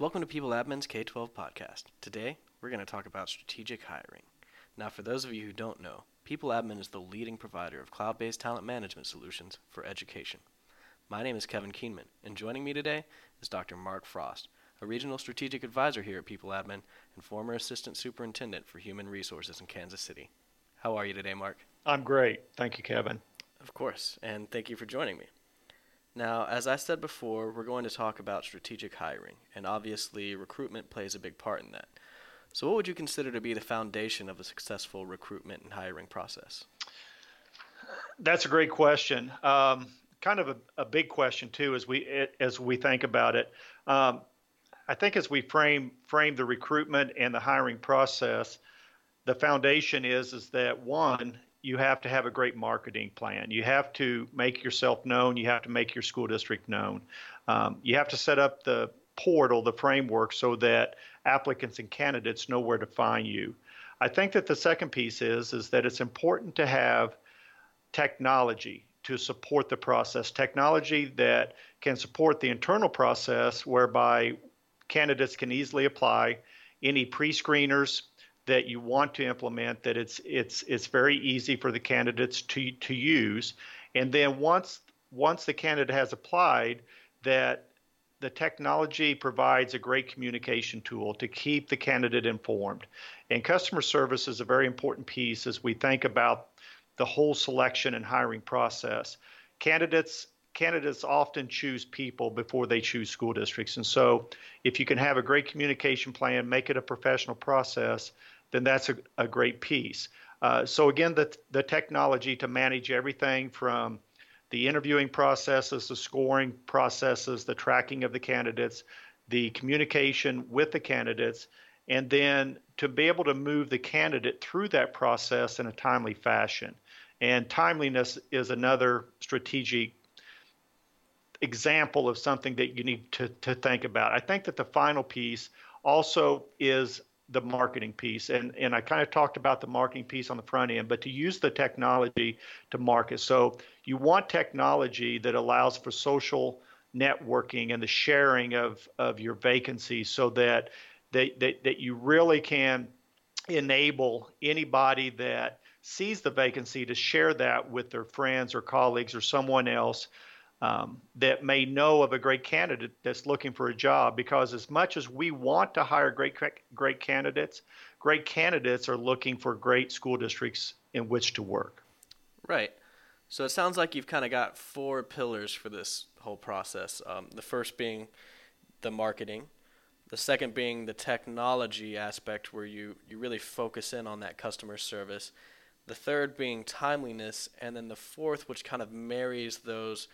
Welcome to People Admin's K 12 podcast. Today, we're going to talk about strategic hiring. Now, for those of you who don't know, People Admin is the leading provider of cloud based talent management solutions for education. My name is Kevin Keenman, and joining me today is Dr. Mark Frost, a regional strategic advisor here at People Admin and former assistant superintendent for human resources in Kansas City. How are you today, Mark? I'm great. Thank you, Kevin. Of course, and thank you for joining me. Now, as I said before, we're going to talk about strategic hiring, and obviously, recruitment plays a big part in that. So, what would you consider to be the foundation of a successful recruitment and hiring process? That's a great question. Um, kind of a, a, big question too, as we as we think about it. Um, I think as we frame frame the recruitment and the hiring process, the foundation is is that one you have to have a great marketing plan. You have to make yourself known. You have to make your school district known. Um, you have to set up the portal, the framework, so that applicants and candidates know where to find you. I think that the second piece is is that it's important to have technology to support the process. Technology that can support the internal process, whereby candidates can easily apply any pre-screeners that you want to implement that it's it's it's very easy for the candidates to to use. And then once once the candidate has applied that the technology provides a great communication tool to keep the candidate informed. And customer service is a very important piece as we think about the whole selection and hiring process. Candidates candidates often choose people before they choose school districts. And so, if you can have a great communication plan, make it a professional process, then that's a, a great piece. Uh, so again, the the technology to manage everything from the interviewing processes, the scoring processes, the tracking of the candidates, the communication with the candidates, and then to be able to move the candidate through that process in a timely fashion. And timeliness is another strategic example of something that you need to, to think about. I think that the final piece also is the marketing piece. And, and I kind of talked about the marketing piece on the front end, but to use the technology to market. So you want technology that allows for social networking and the sharing of, of your vacancies so that, that, that, that you really can enable anybody that sees the vacancy to share that with their friends or colleagues or someone else um, that may know of a great candidate that's looking for a job because as much as we want to hire great great candidates great candidates are looking for great school districts in which to work. Right. So it sounds like you've kind of got four pillars for this whole process um, the first being the marketing the second being the technology aspect where you, you really focus in on that customer service the third being timeliness and then the fourth which kind of marries those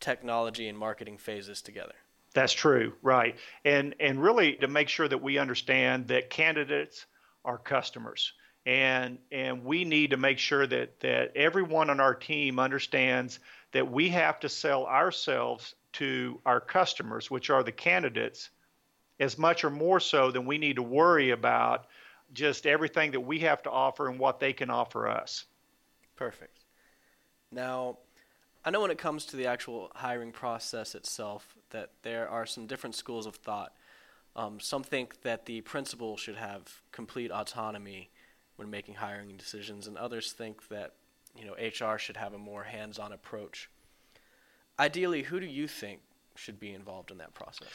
technology and marketing phases together. That's true, right. And and really to make sure that we understand that candidates are customers. And and we need to make sure that that everyone on our team understands that we have to sell ourselves to our customers, which are the candidates, as much or more so than we need to worry about just everything that we have to offer and what they can offer us. Perfect. Now, I know when it comes to the actual hiring process itself that there are some different schools of thought. Um, some think that the principal should have complete autonomy when making hiring decisions, and others think that you know HR should have a more hands-on approach. Ideally, who do you think should be involved in that process?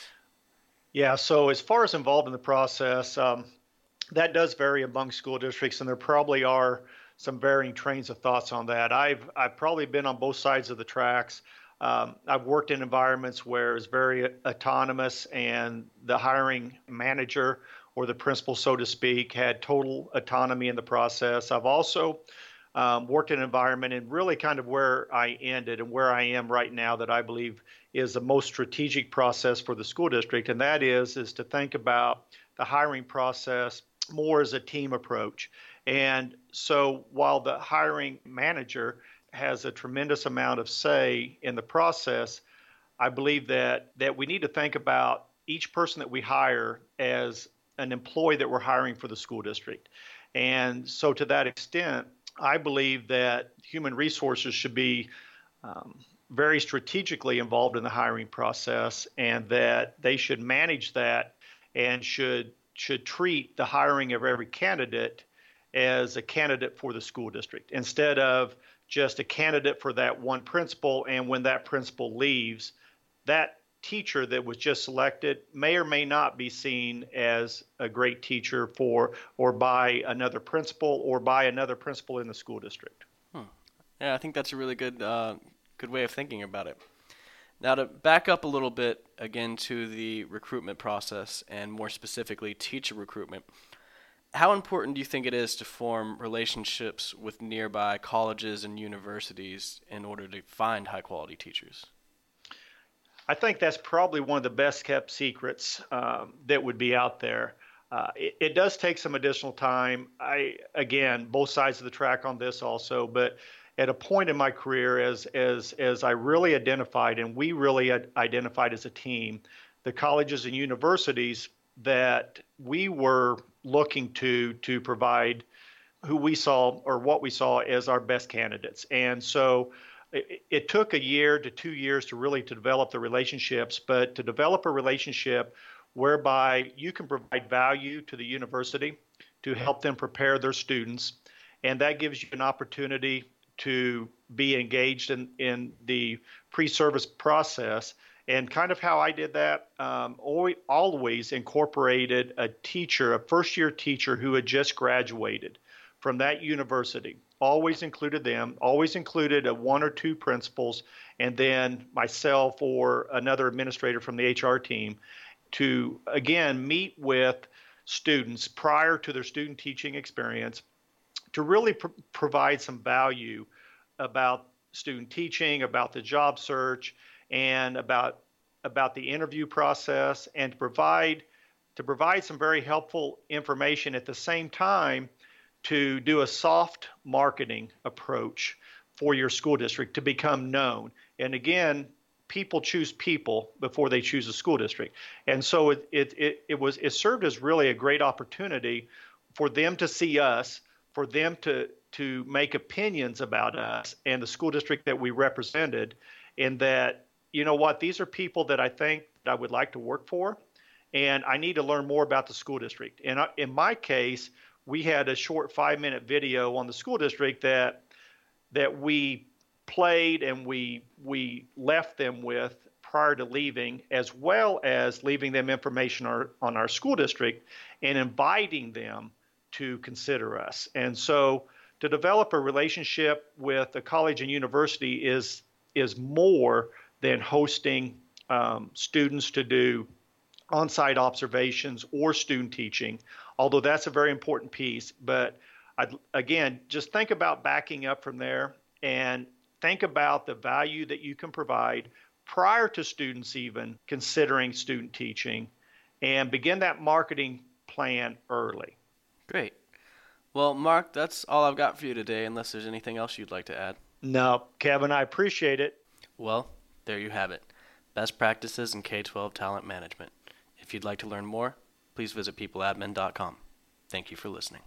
Yeah, so as far as involved in the process, um, that does vary among school districts, and there probably are some varying trains of thoughts on that. I've I've probably been on both sides of the tracks. Um, I've worked in environments where it's very autonomous, and the hiring manager or the principal, so to speak, had total autonomy in the process. I've also um, worked in an environment and really kind of where I ended and where I am right now that I believe is the most strategic process for the school district, and that is is to think about the hiring process more as a team approach. And so while the hiring manager has a tremendous amount of say in the process, I believe that that we need to think about each person that we hire as an employee that we're hiring for the school district. And so to that extent, I believe that human resources should be um, very strategically involved in the hiring process and that they should manage that and should should treat the hiring of every candidate as a candidate for the school district instead of just a candidate for that one principal. And when that principal leaves, that teacher that was just selected may or may not be seen as a great teacher for or by another principal or by another principal in the school district. Hmm. Yeah, I think that's a really good uh, good way of thinking about it. Now to back up a little bit again to the recruitment process and more specifically teacher recruitment how important do you think it is to form relationships with nearby colleges and universities in order to find high quality teachers? I think that's probably one of the best kept secrets um, that would be out there. Uh, it, it, does take some additional time. I again, both sides of the track on this also, but at a point in my career, as as as I really identified and we really identified as a team, the colleges and universities that we were looking to to provide who we saw or what we saw as our best candidates. And so it, it, took a year to two years to really to develop the relationships, but to develop a relationship whereby you can provide value to the university to help them prepare their students. And that gives you an opportunity to be engaged in, in the pre-service process and kind of how I did that, um, always incorporated a teacher, a first year teacher who had just graduated from that university. Always included them, always included a one or two principals, and then myself or another administrator from the HR team to again meet with students prior to their student teaching experience to really pr- provide some value about student teaching, about the job search, and about about the interview process and to provide to provide some very helpful information at the same time to do a soft marketing approach for your school district to become known. And again, people choose people before they choose a school district. And so it, it, it, it was it served as really a great opportunity for them to see us, for them to to make opinions about us and the school district that we represented, and that you know what, these are people that I think I would like to work for, and I need to learn more about the school district. And in my case, we had a short five minute video on the school district that that we played and we we left them with prior to leaving, as well as leaving them information our, on our school district and inviting them to consider us. And so to develop a relationship with a college and university is is more than hosting um, students to do on site observations or student teaching, although that's a very important piece. But I'd, again, just think about backing up from there and think about the value that you can provide prior to students even considering student teaching and begin that marketing plan early. Great. Well, Mark, that's all I've got for you today, unless there's anything else you'd like to add. No, Kevin, I appreciate it. Well, there you have it. Best practices in K 12 talent management. If you'd like to learn more, please visit peopleadmin.com. Thank you for listening.